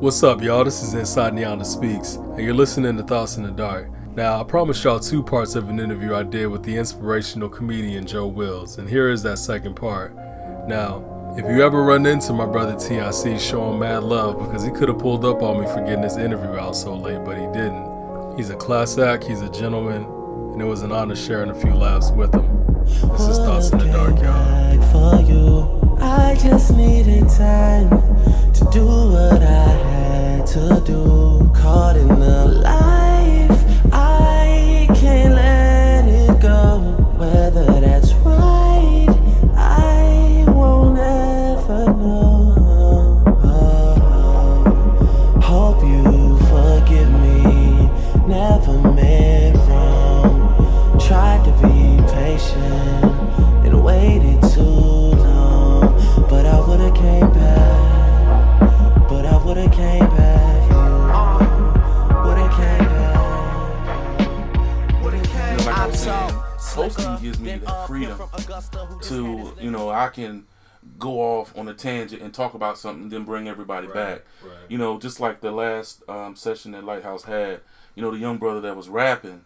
What's up, y'all? This is Inside Niana Speaks, and you're listening to Thoughts in the Dark. Now, I promised y'all two parts of an interview I did with the inspirational comedian Joe Wills, and here is that second part. Now, if you ever run into my brother TIC, show him mad love because he could have pulled up on me for getting this interview out so late, but he didn't. He's a class act, he's a gentleman, and it was an honor sharing a few laughs with him. This is Thoughts in the Dark, y'all. I just needed time to do what I had to do. Caught in the life, I can't let it go. Whether can go off on a tangent and talk about something, then bring everybody back. right. You know, just like the last um, session that Lighthouse had, you know, the young brother that was rapping.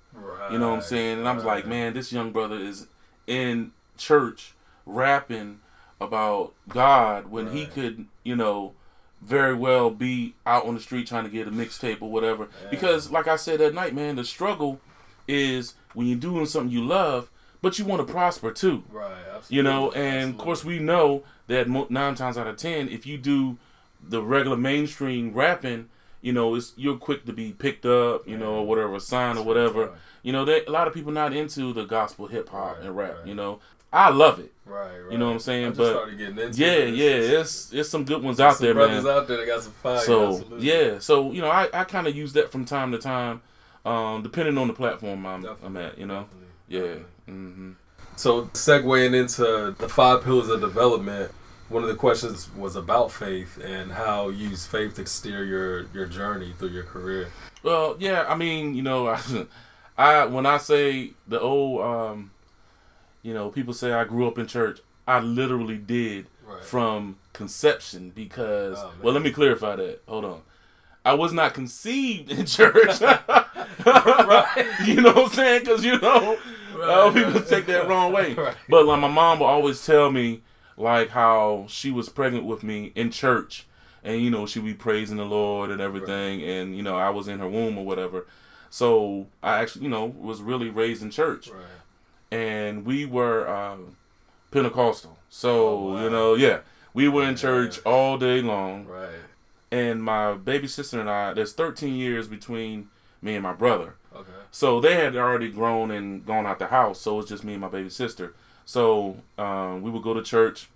You know what I'm saying? And I was like, man, this young brother is in church rapping about God when he could, you know, very well be out on the street trying to get a mixtape or whatever. Because, like I said that night, man, the struggle is when you're doing something you love, but you want to prosper too. Right, absolutely. You know, and of course we know that nine times out of ten, if you do the regular mainstream rapping, you know, it's you're quick to be picked up, you know, or whatever, signed or whatever. right. You know, there, a lot of people not into the gospel hip hop Right, and rap. right. You know, I love it. Right, right. You know what I'm saying? But- started getting into Yeah, it. yeah, it's it's some good ones out some there, brothers man. out there that got some fire. So absolutely. yeah, so you know, I, I kind of use that from time to time, um, depending on the platform I'm, I'm at. You know, definitely, yeah. Definitely. hmm So segueing into the five pillars of development, one of the questions was about faith and how you use faith to steer your your journey through your career. Well, yeah, I mean, you know, I, I when I say the old, um, you know, people say I grew up in church. I literally did Right. from conception because. Oh, well, let me clarify that. Hold on. I was not conceived in church. You know what I'm saying? Because you know, uh, people right. take that wrong way. Right. But like my mom will always tell me, like how she was pregnant with me in church, and you know she be praising the Lord and everything, and you know I was in her womb or whatever. So I actually, you know, was really raised in church, Right. and we were uh, Pentecostal. So Oh, wow. you know, yeah, we were in church all day long Right. and my baby sister and I, there's 13 years between me and my brother. Okay. So they had already grown and gone out the house, so it's just me and my baby sister. So um, we would go to church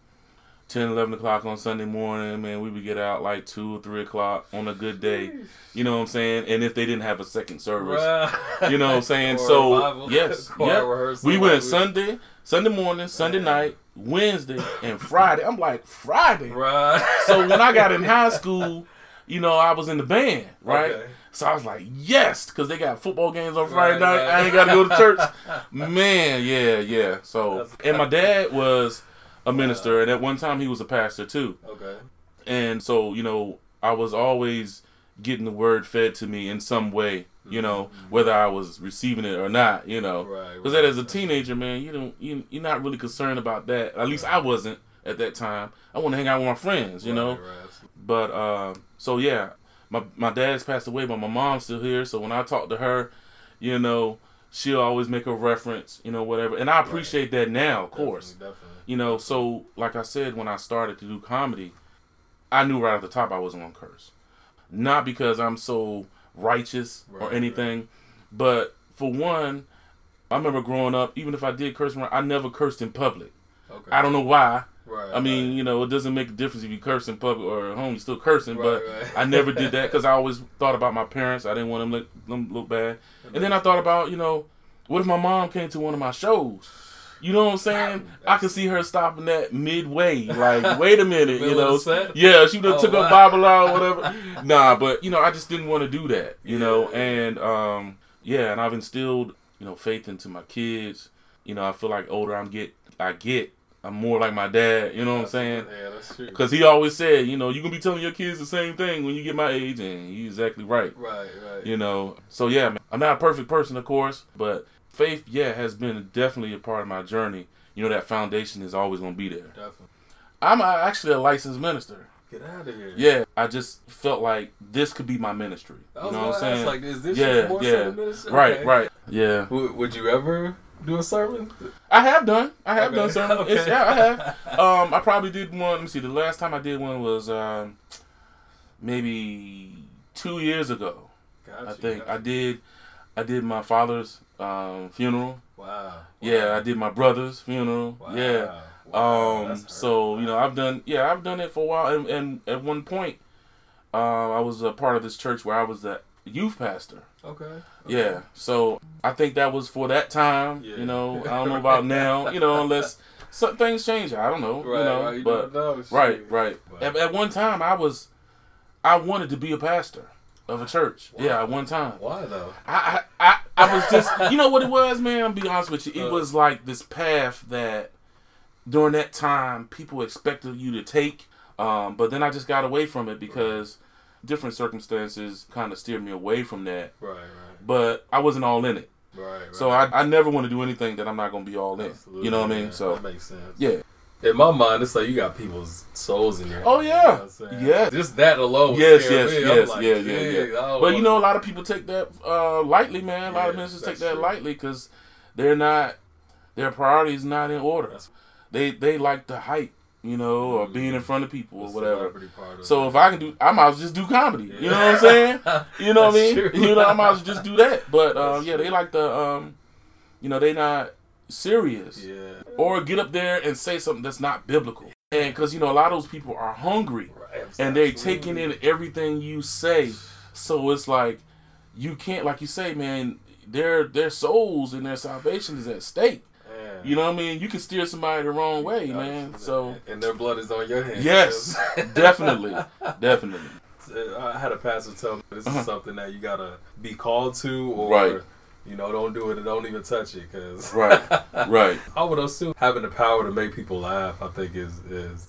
10, 11 o'clock on Sunday morning, man. We would get out like 2 or 3 o'clock on a good day. You know what I'm saying? And if they didn't have a second service. Right. You know what I'm saying? So revival, yes, rehearsal, We went Sunday, Sunday morning, Sunday night, Wednesday, and Friday. I'm like Friday. Right. So when I got in high school, you know, I was in the band, right? Okay. So I was like, yes, because they got football games on Friday Right, night. right. I ain't got to go to church. Man, yeah, yeah. So, and my dad was a minister, and at one time he was a pastor too. Okay. And so, you know, I was always getting the word fed to me in some way, you know, whether I was receiving it or not, you know. Mm-hmm. Right, Because right, as a teenager, man, you don't, you, you're not really concerned about that. At least I wasn't at that time. I want to hang out with my friends, you know. But uh, so yeah, my my dad's passed away, but my mom's still here. So when I talk to her, you know, she'll always make a reference, you know, whatever. And I appreciate that now, of course. Definitely. You know, so like I said, when I started to do comedy, I knew right at the top I wasn't gonna curse. Not because I'm so righteous or Right, anything, but for one, I remember growing up, even if I did curse, I never cursed in public. Okay. I don't know why. Right. I mean, right. you know, it doesn't make a difference if you curse in public or at home. You're still cursing, but Right, right. I never did that because I always thought about my parents. I didn't want them look them look bad. And then I thought about, you know, what if my mom came to one of my shows? You know what I'm saying? I could see her stopping that midway. Like, wait a minute, you know? Yeah, she would have Oh, took wow. a Bible out or whatever. nah, but you know, I just didn't want to do that. You know, and um, yeah, and I've instilled, you know, faith into my kids. You know, I feel like older I'm get I get, I'm more like my dad. You know what I'm saying? Yeah, that's true. Because he always said, you know, you gonna be telling your kids the same thing when you get my age, and he's exactly right. Right, right. You know, so yeah, man, I'm not a perfect person, of course, but faith, yeah, has been definitely a part of my journey. You know, that foundation is always gonna be there. Definitely. I'm actually a licensed minister. Get out of here. Yeah, I just felt like this could be my ministry. You know what I'm saying? Like, is this yeah, more yeah. so the ministry? Right, Okay. right. Yeah. W- would you ever do a sermon? I have done. I have Okay. done some. It's, yeah, I have. Um, I probably did one. Let me see. The last time I did one was um, maybe two years ago. Gotcha, I think gotcha. I did. I did my father's um, funeral. Wow. Yeah, I did my brother's funeral. Wow. Yeah. Wow, Um. So you know, I've done. Yeah, I've done it for a while. And, and at one point, uh, I was a part of this church where I was the youth pastor. Okay. okay. Yeah. So I think that was for that time. Yeah. You know, I don't know about now. You know, unless some things change. I don't know. Right. you know, right. You but know. right, right. But- At, at one time, I was, I wanted to be a pastor of a church. Wow. Yeah, at one time. Why though? I, I, I, I was just, you know what it was, man. I'll be honest with you. It Uh. was like this path that, during that time, people expected you to take. Um, but then I just got away from it because different circumstances kind of steered me away from that. Right. Right. But I wasn't all in it. Right. right. So I, I never want to do anything that I'm not going to be all in. Absolutely, You know what I mean? So that makes sense. yeah, In my mind, it's like you got people's souls in your. Oh, yeah. you know what I'm saying? Yeah. Just that alone. yes, yes. Yes, like, yeah, yeah, "Shit, yeah. But you know, a lot of people take that uh, lightly, man. A lot of ministers take that true. lightly because they're not their priorities not in order. That's- They they like the hype, you know, or Mhm. being in front of people or whatever. celebrity part of So if I can do, I might as well just do comedy. You know what I'm saying? You know what I mean? True. You know, I might as well just do that. But um, yeah, they like the um, you know, they not serious Yeah. or get up there and say something that's not biblical. And because you know, a lot of those people are hungry Right, and they're taking in everything you say. So it's like you can't, like you say, man. Their their souls and their salvation is at stake. Man. You know what I mean? You can steer somebody the wrong way, man. So and their blood is on your hands. yes, definitely, definitely. I had a pastor tell me this Uh-huh. is something that you gotta be called to, or Right. you know, don't do it and don't even touch it, because Right, right. I would assume having the power to make people laugh, I think is is.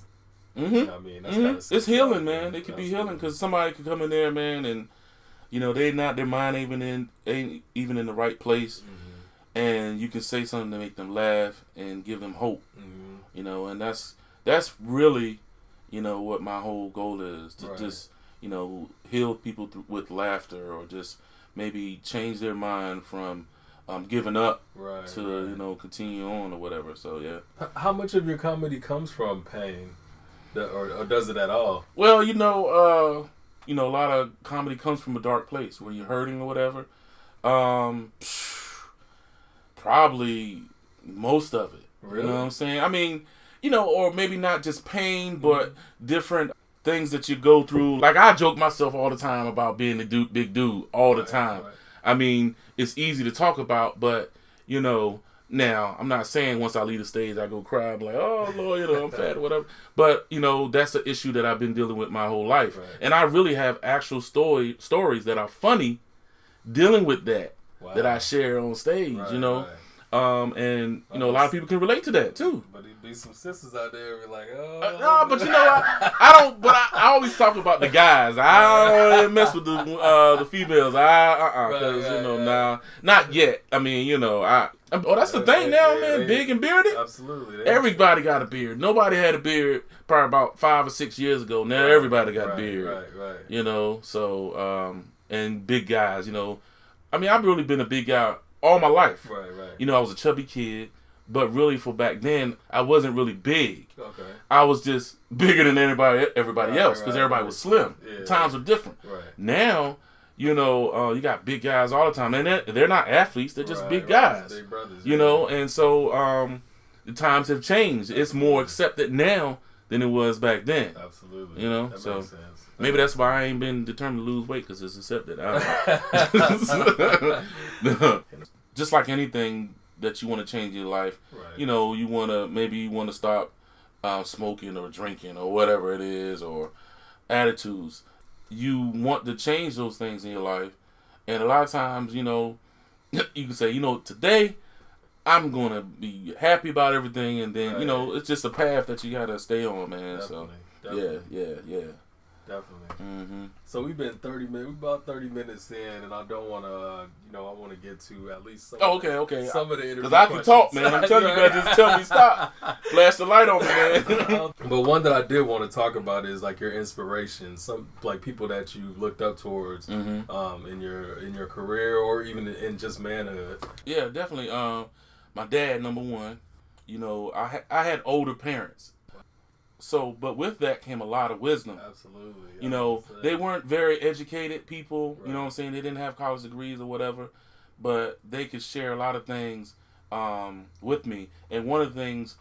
hmm I mean, that's hmm kinda It's healing, man. It could be healing because somebody could come in there, man, and you know they not their mind even in ain't even in the right place, Mhm, and you can say something to make them laugh and give them hope. mhm. you know and that's that's really you know what my whole goal is to Right. just you know heal people th- with laughter or just maybe change their mind from um, giving up Right. to right. you know continue on or whatever so yeah How much of your comedy comes from pain, or, or does it at all? well you know uh you know a lot of comedy comes from a dark place where you're hurting or whatever um probably most of it Really? You know what I'm saying? I mean, you know, or maybe not just pain, mm-hmm. but different things that you go through. Like I joke myself all the time about being a dude, big dude all the Right, time. right. I mean, it's easy to talk about, but you know, now I'm not saying once I leave the stage I go cry, I'm like, oh Lord, you know, I'm fat or whatever. But you know, that's an issue that I've been dealing with my whole life, Right. and I really have actual story stories that are funny dealing with that Wow. that I share on stage. Right, you know. right. Um, and you know, a lot of people can relate to that too. But there'd be some sisters out there be like, oh. Uh, no, but you know, I, I don't. But I, I always talk about the guys. I don't mess with the uh, the females. I uh uh Right, because right, you know, right. nah, not yet. I mean, you know, I. Oh, that's the thing now, yeah, man. Big and bearded. Absolutely. Everybody got a beard. Nobody had a beard probably about five or six years ago. Now everybody got a beard. Right, right. You know, so um, and big guys. You know, I mean, I've really been a big guy all my life. Right, right. You know, I was a chubby kid, but really for back then, I wasn't really big. okay. I was just bigger than everybody everybody Right, else because right, everybody right. was slim. Yeah. Times were different. Right. Now, you know, uh, you got big guys all the time, and they're, they're not athletes; they're just big guys. Big brothers. You yeah. know, and so um, the times have changed. It's more accepted now than it was back then. Absolutely. You know, that so. Maybe that's why I ain't been determined to lose weight because it's accepted. I don't know. just like anything that you want to change in your life, right. you know, you want to maybe you want to stop um, smoking or drinking or whatever it is or attitudes. You want to change those things in your life, and a lot of times, you know, you can say, you know, today I'm gonna be happy about everything, and then you know it's just a path that you gotta stay on, man. Definitely. so definitely, yeah, yeah, yeah. Definitely. hmm So we've been thirty minutes. About thirty minutes in, and I don't want to. Uh, you know, I want to get to at least some. Oh, okay, okay. Some of the interview Because I can talk, man. I'm telling you, man. Just tell me stop. Flash the light on me, man. but one that I did want to talk about is like your inspiration, some like people that you looked up towards hmm um, in your in your career or even in just manhood. Yeah, definitely. Um, my dad, number one. You know, I ha- I had older parents, so but with that came a lot of wisdom. Absolutely. You know, they weren't very educated people. You know what I'm saying? They didn't have college degrees or whatever, but they could share a lot of things um, with me. And one of the things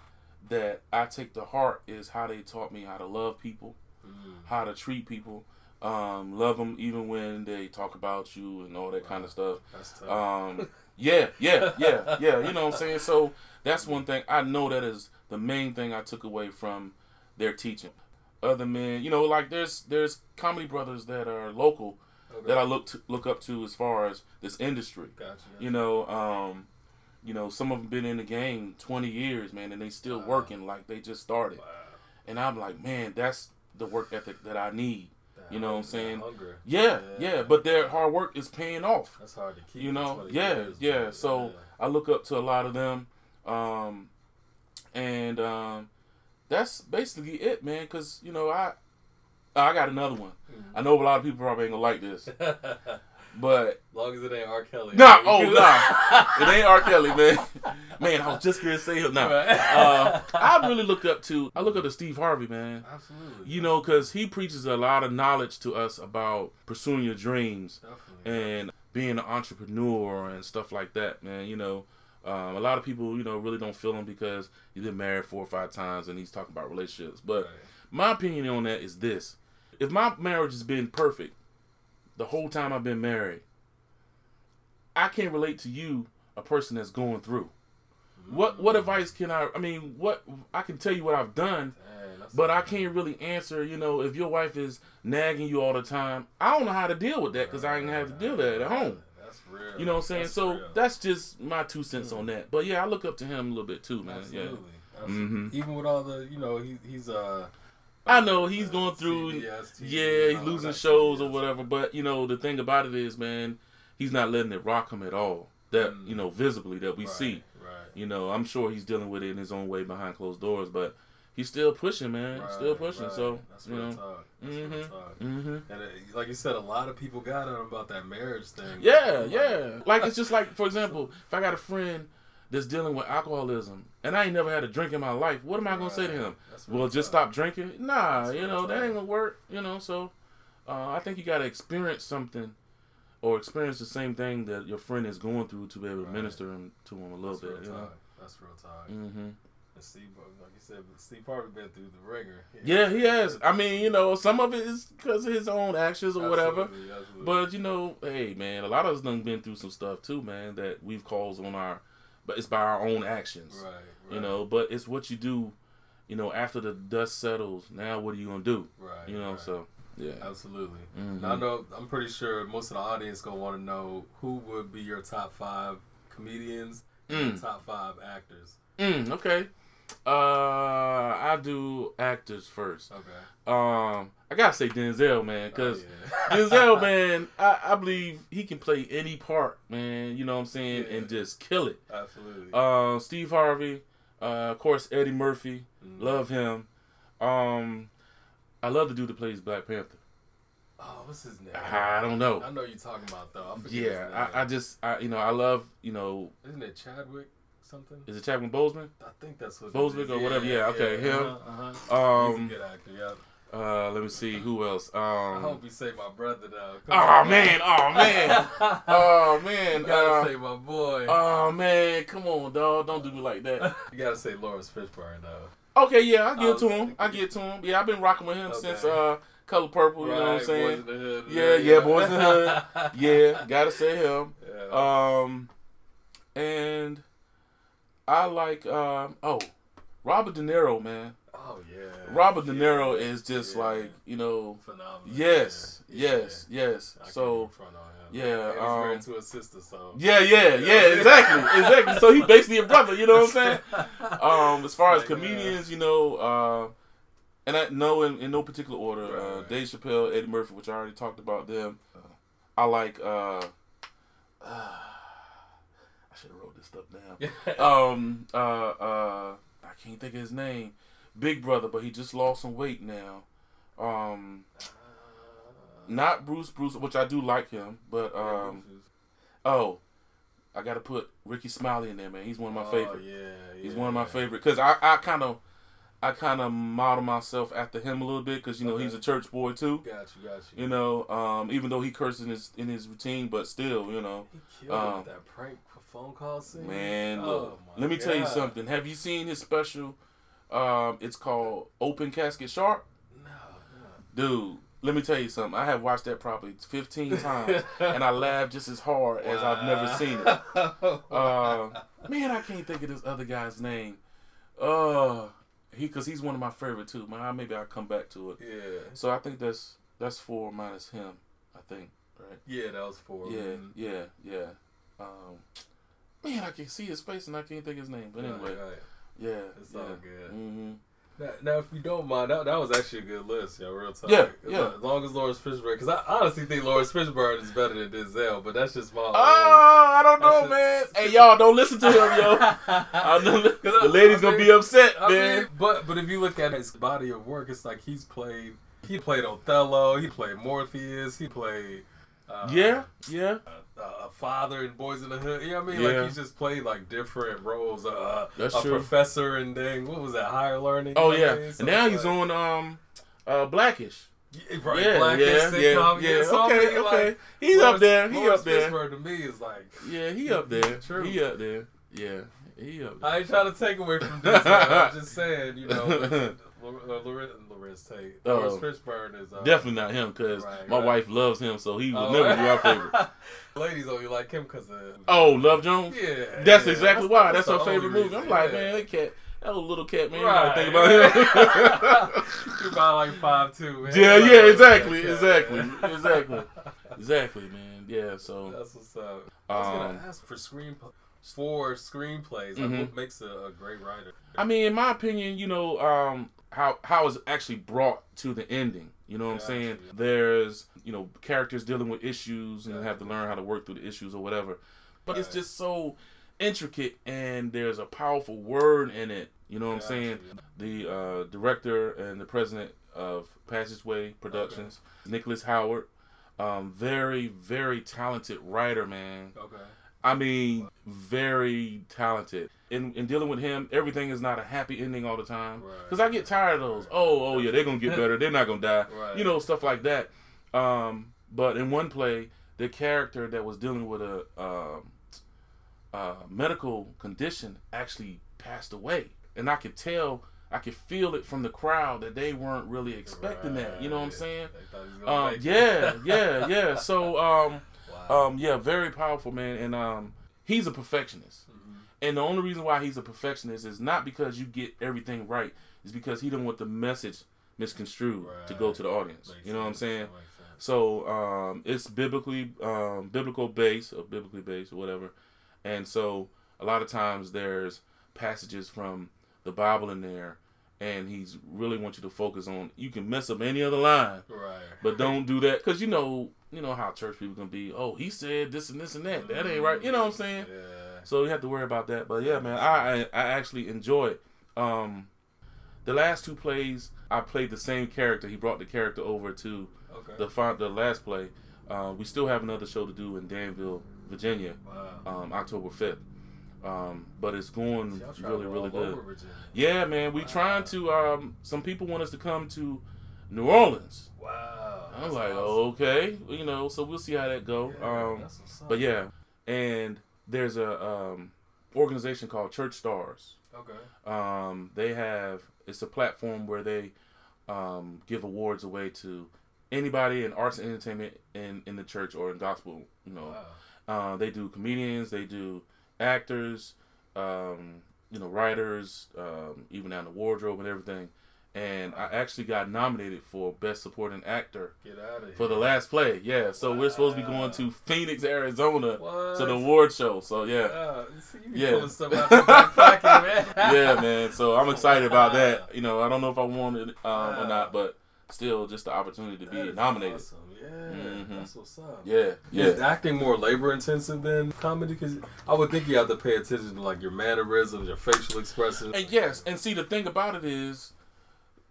that I take to heart is how they taught me how to love people, Mm, how to treat people, um, love them even when they talk about you and all that kind of stuff. that's tough. Um, yeah, yeah, yeah, yeah. You know what I'm saying? So that's one thing I know that is the main thing I took away from their teaching. Other men, you know, like there's there's comedy brothers that are local Okay. that I look to, look up to as far as this industry. Gotcha. You know, um, you know, some of them been in the game 20 years, man, and they still Wow. working like they just started. Wow. And I'm like, man, that's the work ethic that I need. That You know what I'm saying? Hunger. Yeah, yeah, but their hard work is paying off. That's hard to keep. You know, yeah, years, yeah. man. So Yeah. I look up to a lot of them, um, and um, that's basically it, man. Because you know, I I got another one. I know a lot of people probably ain't gonna like this, but long as it ain't R. Kelly. nah, oh nah, it ain't R. Kelly, man. Man, I was just gonna say him now. Uh, I really looked up to I look up to Steve Harvey, man. Absolutely. You know, because he preaches a lot of knowledge to us about pursuing your dreams Definitely. and being an entrepreneur and stuff like that, man. You know, um, a lot of people, you know, really don't feel him because he's been married four or five times and he's talking about relationships. But Right. my opinion on that is this: if my marriage has been perfect the whole time I've been married, I can't relate to you, a person that's going through. What what advice can I? I mean, what I can tell you what I've done, Dang, but I can't really answer. You know, if your wife is nagging you all the time, I don't know how to deal with that because I ain't have to deal with that at home. Real. You know what I'm saying? That's so real. that's just my two cents on that. But yeah, I look up to him a little bit too, man. Absolutely. Yeah. Absolutely. Mhm. Even with all the, you know, he, he's uh. I know he's uh, going through. CBS, TV, yeah, he's losing shows or whatever. But you know, the thing about it is, man, he's not letting it rock him at all. That Mm. you know, visibly that we Right, see. Right. You know, I'm sure he's dealing with it in his own way behind closed doors, but he's still pushing, man. Right, still pushing. right. So that's you know, talk. That's real Mhm. talk. hmm And uh, like you said, a lot of people got on about that marriage thing. Yeah, Like, yeah. Like it's just like, for example, if I got a friend that's dealing with alcoholism and I ain't never had a drink in my life, what am I gonna say to him? Well, just talk. stop drinking? Nah, That's you know that ain't gonna work. You know, so uh, I think you gotta experience something or experience the same thing that your friend is going through to be able to minister to him a little That's real bit. You know. That's real talk. Mm-hmm. And Steve, like you said, Steve Harvey been through the ringer. Yeah, he has. I mean, you know, some of it is because of his own actions or whatever. Absolutely, absolutely. But you know, hey man, a lot of us done been through some stuff too, man, that we've caused on our but it's by our own actions. right, right, You know, but it's what you do, you know, after the dust settles, now what are you gonna do? right, You know, right. so yeah. Absolutely. Mhm. Now, I know. I'm pretty sure most of the audience gonna want to know who would be your top five comedians, and Mm. top five actors. Mm, okay. Uh I do actors first. Okay. Um I gotta say Denzel, man, because Oh, yeah. Denzel, man, I, I believe he can play any part, man. You know what I'm saying, Yeah. and just kill it. absolutely. Uh, Steve Harvey, uh, of course Eddie Murphy, Mhm. love him. Um, I love the dude that plays Black Panther. oh, what's his name? I don't know. I know you're talking about though. I Yeah. I, I just, I, you know, I love, you know, Isn't it Chadwick something? is it Chadwick Boseman? I think that's what. Boseman or whatever, yeah, okay, him. Uh-huh, uh-huh. He's a Um, good actor. Yeah. uh, let me see who else. Um, I hope you say my brother though. oh man, oh man, oh man, you gotta uh, say my boy. oh man, come on, dog, don't do me like that. you gotta say Laurence Fishburne though. Okay, yeah, I get Oh, to him. I get to him. Yeah, I've been rocking with him Okay. since uh, Color Purple. You know what I'm saying? Boyz n the Hood. Yeah, yeah, Boyz n the Hood. Yeah, gotta say him. Yeah. Um, and I like um oh, Robert De Niro, man. oh yeah. Robert De. Niro is just Yeah. like you know. phenomenal. Yes, Yeah. yes, yes. I So even front on him. yeah, And he's um, married to his sister, so yeah, yeah, yeah, exactly, exactly. So he basically a brother. You know what I'm saying? Um, as far as uh, comedians, you know, uh, and I know in, in no particular order, Right, uh, right. Dave Chappelle, Eddie Murphy, which I already talked about them. I like. Uh, I should have wrote this stuff down. um, uh, uh, I can't think of his name. Big Brother, but he just lost some weight now. Um, not Bruce Bruce, which I do like him, but um, oh, I got to put Rickey Smiley in there, man. He's one of my Oh, favorite. Yeah, He's one of my favorite because I, I kind of, I kind of model myself after him a little bit because you know Okay. he's a church boy too. Got you, got you. You know, um, even though he curses in his in his routine, but still, you know, He killed um, that prank phone call scene. man. Oh, Look, my let me tell you something. Have you seen his special? Um, it's called Open Casket Shark, No, dude. Let me tell you something. I have watched that probably 15 times, and I laughed just as hard as I've never seen it. Uh, man, I can't think of this other guy's name. Uh, he because he's one of my favorite too. Man, maybe I'll come back to it. yeah, So I think that's that's four minus him. I think right. yeah, that was four. Yeah, him. yeah, yeah. Um, man, I can see his face and I can't think his name. But anyway, Right, right. yeah, It's yeah. all good. hmm Now, now, if you don't mind, that, that was actually a good list, yo, real talk. Yeah, yeah. As long as Laurence Fishburne, because I honestly think Laurence Fishburne is better than Denzel, but that's just my. Oh, I don't know, That's man. Hey, y'all, don't listen to him, yo. I the, lady's gonna be upset, I man. mean, but but if you look at his body of work, it's like he's played. He played Othello. He played Morpheus. He played. Uh, yeah, yeah. A, a father in Boyz n the Hood. You know what I mean? Yeah. Like he's just played like different roles. Uh, That's a true. professor and then what was that? Higher learning. Oh yeah, I mean? So and now he's like- on um, uh, Black-ish. Yeah, right, yeah, Black yeah, and yeah, yeah. so I okay, mean, okay. Like, He's up there. He Lawrence up there. Fishburne to me is like. Yeah, he up there. True. He up there. Yeah, he up there. I ain't trying to take away from this. I'm just saying, you know, Larenz, Larenz Tate. Oh. Laurence Fishburne is uh, Definitely not him, cause Right, my right. wife loves him, so he will Oh, never be our favorite. Ladies only like him because of. Oh, Love Jones. yeah. That's yeah. exactly why. That's, the her favorite movie. I'm reason, like, yeah. man, that cat, that little little cat, man. You Right. gotta think about him. you about like five two. Man. yeah, yeah, exactly, look at that, exactly, exactly, exactly, man. Yeah, so That's what's up. I was Um, gonna ask for screenplay for screenplays. Like, Mhm. what makes a, a great writer? I mean, in my opinion, you know, um, how how it's actually brought to the ending. You know what I'm Gotcha. saying? There's you know characters dealing with issues and Yeah. have to learn how to work through the issues or whatever. But it's just so intricate and there's a powerful word in it. You know what I'm saying? The uh, director and the president of Passageway Productions, Nicholas Howard, um, very very talented writer, man. Okay. I mean, very talented. In in dealing with him, everything is not a happy ending all the time. Right. Because I get tired of those. Oh, oh yeah, they're gonna get better. They're not gonna die. Right. You know, stuff like that. Um, but in one play, the character that was dealing with a uh, medical condition actually passed away, and I could tell, I could feel it from the crowd that they weren't really expecting that. You know what I'm saying? They thought he was gonna Um, yeah, yeah, yeah. So, um, Wow. um, yeah, very powerful man, and um, he's a perfectionist. Mhm. And the only reason why he's a perfectionist is not because you get everything right, is because he don't want the message misconstrued to go to the audience. Makes you know what I'm saying? So um, it's biblically um, biblical based or biblically based or whatever, and so a lot of times there's passages from the Bible in there, and he's really want you to focus on. You can mess up any other line, Right. but don't do that because you know you know how church people can be. Oh, he said this and this and that. That ain't right. You know what I'm saying? Yeah. So you have to worry about that. But yeah, man, I I, I actually enjoy it. Um, the last two plays, I played the same character. He brought the character over to Okay. the fi- the last play. Uh, we still have another show to do in Danville, Virginia, wow. um, October fifth. Um, but it's going Y'all really, really all good. Yeah, man, we Wow. trying to. Um, some people want us to come to New Orleans. Wow. I'm like, okay, you know, so we'll see how that go. Um, that's what's up. but yeah, and there's a um, organization called Church Stars. Okay. Um, they have it's a platform where they um, give awards away to anybody in arts and entertainment in in the church or in gospel. You know, Wow. uh, they do comedians, they do actors, um, you know, writers, um, even down the wardrobe and everything. And I actually got nominated for Best Supporting Actor Get out of here. for the last play. Yeah, so we're supposed to be going to Phoenix, Arizona, What? to the award show. So yeah, see, you be Yeah. pulling stuff out your pocket, man. yeah, man. So I'm excited about that. You know, I don't know if I won it um, or not, but still, just the opportunity to be nominated. awesome. Yeah, Mhm. that's what's up. Yeah, yeah. Is acting more labor intensive than comedy? Because I would think you have to pay attention to like your mannerisms, your facial expressions. And yes, and see the thing about it is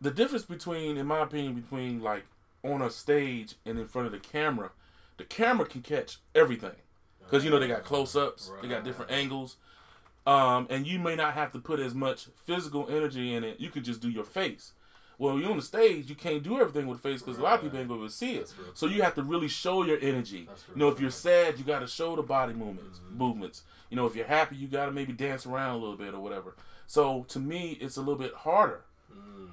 the difference between, in my opinion, between like on a stage and in front of the camera. The camera can catch everything because you know they got close ups, they got different angles, um, and you may not have to put as much physical energy in it. You could just do your face. Well, you're on the stage, you can't do everything with face because a lot of people ain't going to see it. So you have to really show your energy. You know, if you're sad, you got to show the body movements. Movements. You know, if you're happy, you got to maybe dance around a little bit or whatever. So to me, it's a little bit harder.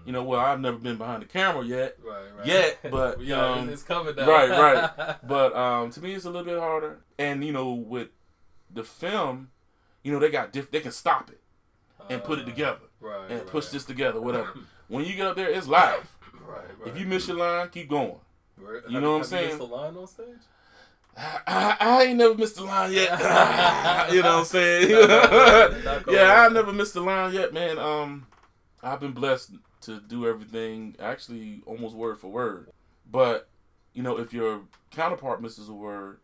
You know, well, I've never been behind the camera yet. Right, right. Yet, but, yeah, um, it's coming down. Right, right. But um, to me, it's a little bit harder. And you know, with the film, you know, they got diff- they can stop it and put it together right, and right. push this together, whatever. when you get up there, it's live. Right, right. If you miss your line, keep going. Right. you Have- know what I'm have saying? missed a line on stage? I, I ain't never missed a line yet. you know what I'm saying? Not going- not going yeah, I never missed a line yet, man. Um, I've been blessed to do everything actually almost word for word. But you know, if your counterpart misses a word,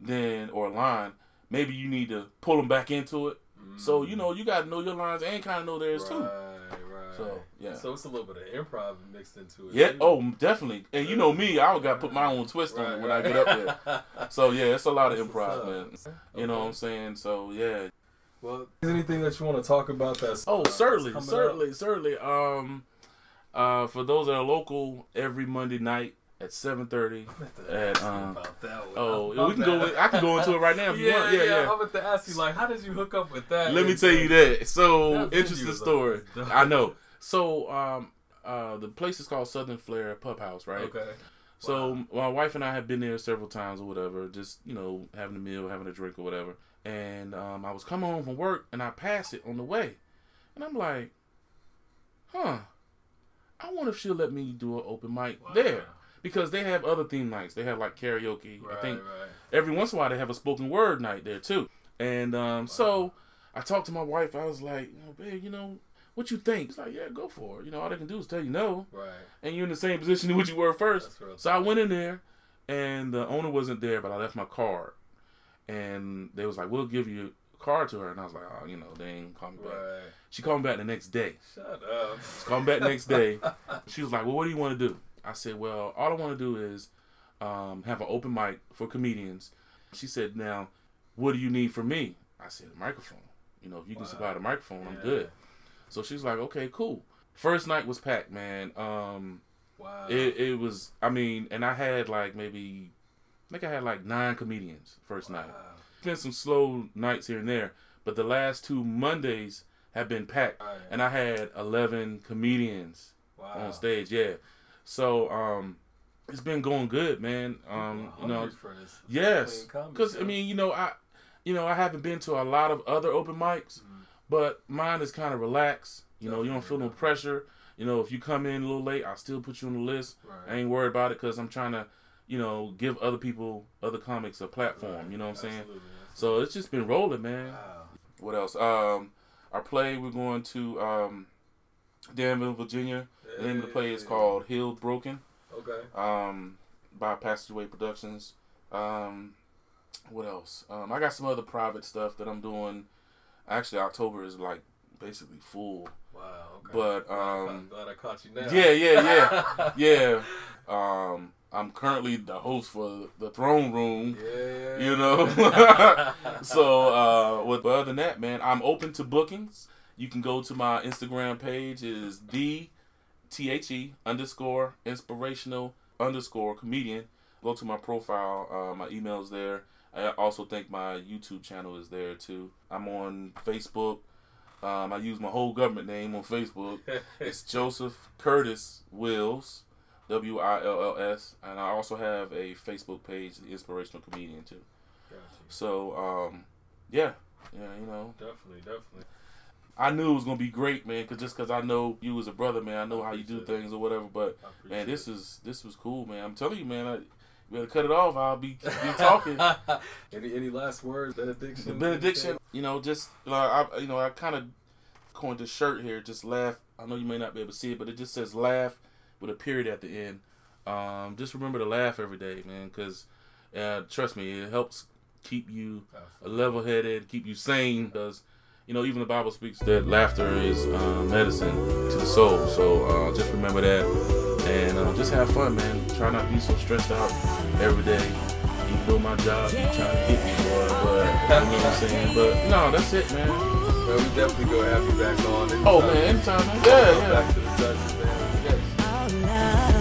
then or a line, maybe you need to pull them back into it. So mm. you know, you got to know your lines and kind of know theirs right, too. right. So, yeah. So it's a little bit of improv mixed into it. Yeah. too. Oh, definitely. And you know me, I got to put my own twist on it when right. I get up there. So yeah, it's a lot of That's improv, man. You know what I'm saying? So yeah. Well, is anything that you want to talk about that's Oh, uh, certainly, coming certainly, certainly. Um, uh, for those that are local, every Monday night at seven thirty. At, um, about that one. Oh, we can go. In, I can go into it right now if you yeah, want. Yeah, yeah, yeah. I'm about to ask you, like, how did you hook up with that? Let me tell you that. So That interesting is story. always. I know. So um, uh, the place is called Southern Flair Pub House, right? Okay. So my wife and I have been there several times or whatever, just you know having a meal, having a drink or whatever. And um, I was coming home from work and I passed it on the way, and I'm like, huh, I wonder if she'll let me do an open mic there because they have other theme nights. They have like karaoke. Right, I think right. every once in a while they have a spoken word night there too. And um, so I talked to my wife. I was like, oh, babe, you know. What you think? She's like, yeah, go for it. You know, all they can do is tell you no Right. and you're in the same position which you were first. So I went in there, and the owner wasn't there, but I left my card, and they was like, "We'll give you a card to her," and I was like, "Oh, you know, they ain't call me back." Right. She called me back the next day. Shut up. She called me back the next day. She was like, "Well, what do you want to do?" I said, "Well, all I want to do is um, have an open mic for comedians." She said, "Now, what do you need from me?" I said, "A microphone. You know, if you can supply the microphone, I'm good." So she's like, "Okay, cool." First night was packed, man. Um, Wow. it, it was I mean, and I had like maybe I think I had like nine comedians first night. Wow. Been some slow nights here and there, but the last two Mondays have been packed. Right. And I had eleven comedians Wow. on stage, yeah. So um it's been going good, man. Um, you know, for this yes. Cuz I mean, you know, I you know, I haven't been to a lot of other open mics, Mm-hmm. but mine is kind of relaxed. You know, you don't feel no pressure. You know, if you come in a little late, I'll still put you on the list. Right. I ain't worried about it because I'm trying to, you know, give other people, other comics a platform. Right. You know what I'm saying? Absolutely, So it's just been rolling, man. Wow. What else? Um, our play we're going to um, Danville, Virginia. The name of the play is called Healed Broken. Okay. Um, by Passageway Productions. Um, what else? Um, I got some other private stuff that I'm doing. Actually, October is like basically full. Wow. Okay. But I'm um, glad I caught you now. yeah, yeah, yeah, yeah. Um, I'm currently the host for the Throne Room. Yeah. You know. so, uh, with, but other than that, man, I'm open to bookings. You can go to my Instagram page. It is the T H E underscore inspirational underscore comedian. Go to my profile. Uh, my email's there. I also think my YouTube channel is there too. I'm on Facebook. Um, I use my whole government name on Facebook. It's Joseph Curtis Wills, W I L L S, and I also have a Facebook page, The Inspirational Comedian too. Gotcha. So, um, yeah, yeah, you know, Definitely, definitely. I knew it was gonna be great, man. Cause just cause I know you as a brother, man, I know how you do things or whatever. But man, this is this was cool, man. I'm telling you, man. I, you better cut it off. I'll be, be talking. any any last words? Benediction. The benediction. You know, just uh, I you know I kind of coined this shirt here. Just laugh. I know you may not be able to see it, but it just says laugh with a period at the end. Um, just remember to laugh every day, man. Cause uh, trust me, it helps keep you level headed, keep you sane. Because you know, even the Bible speaks that laughter is uh, medicine to the soul. So uh, just remember that, and uh, just have fun, man. Try not to be so stressed out every day. Even though my job be trying to hit me, boy, but you know what I'm saying. But no, that's it, man. Well, we definitely gonna have you back on. Oh man, anytime, man. Yeah, yeah. Back to the judges, man. Loud.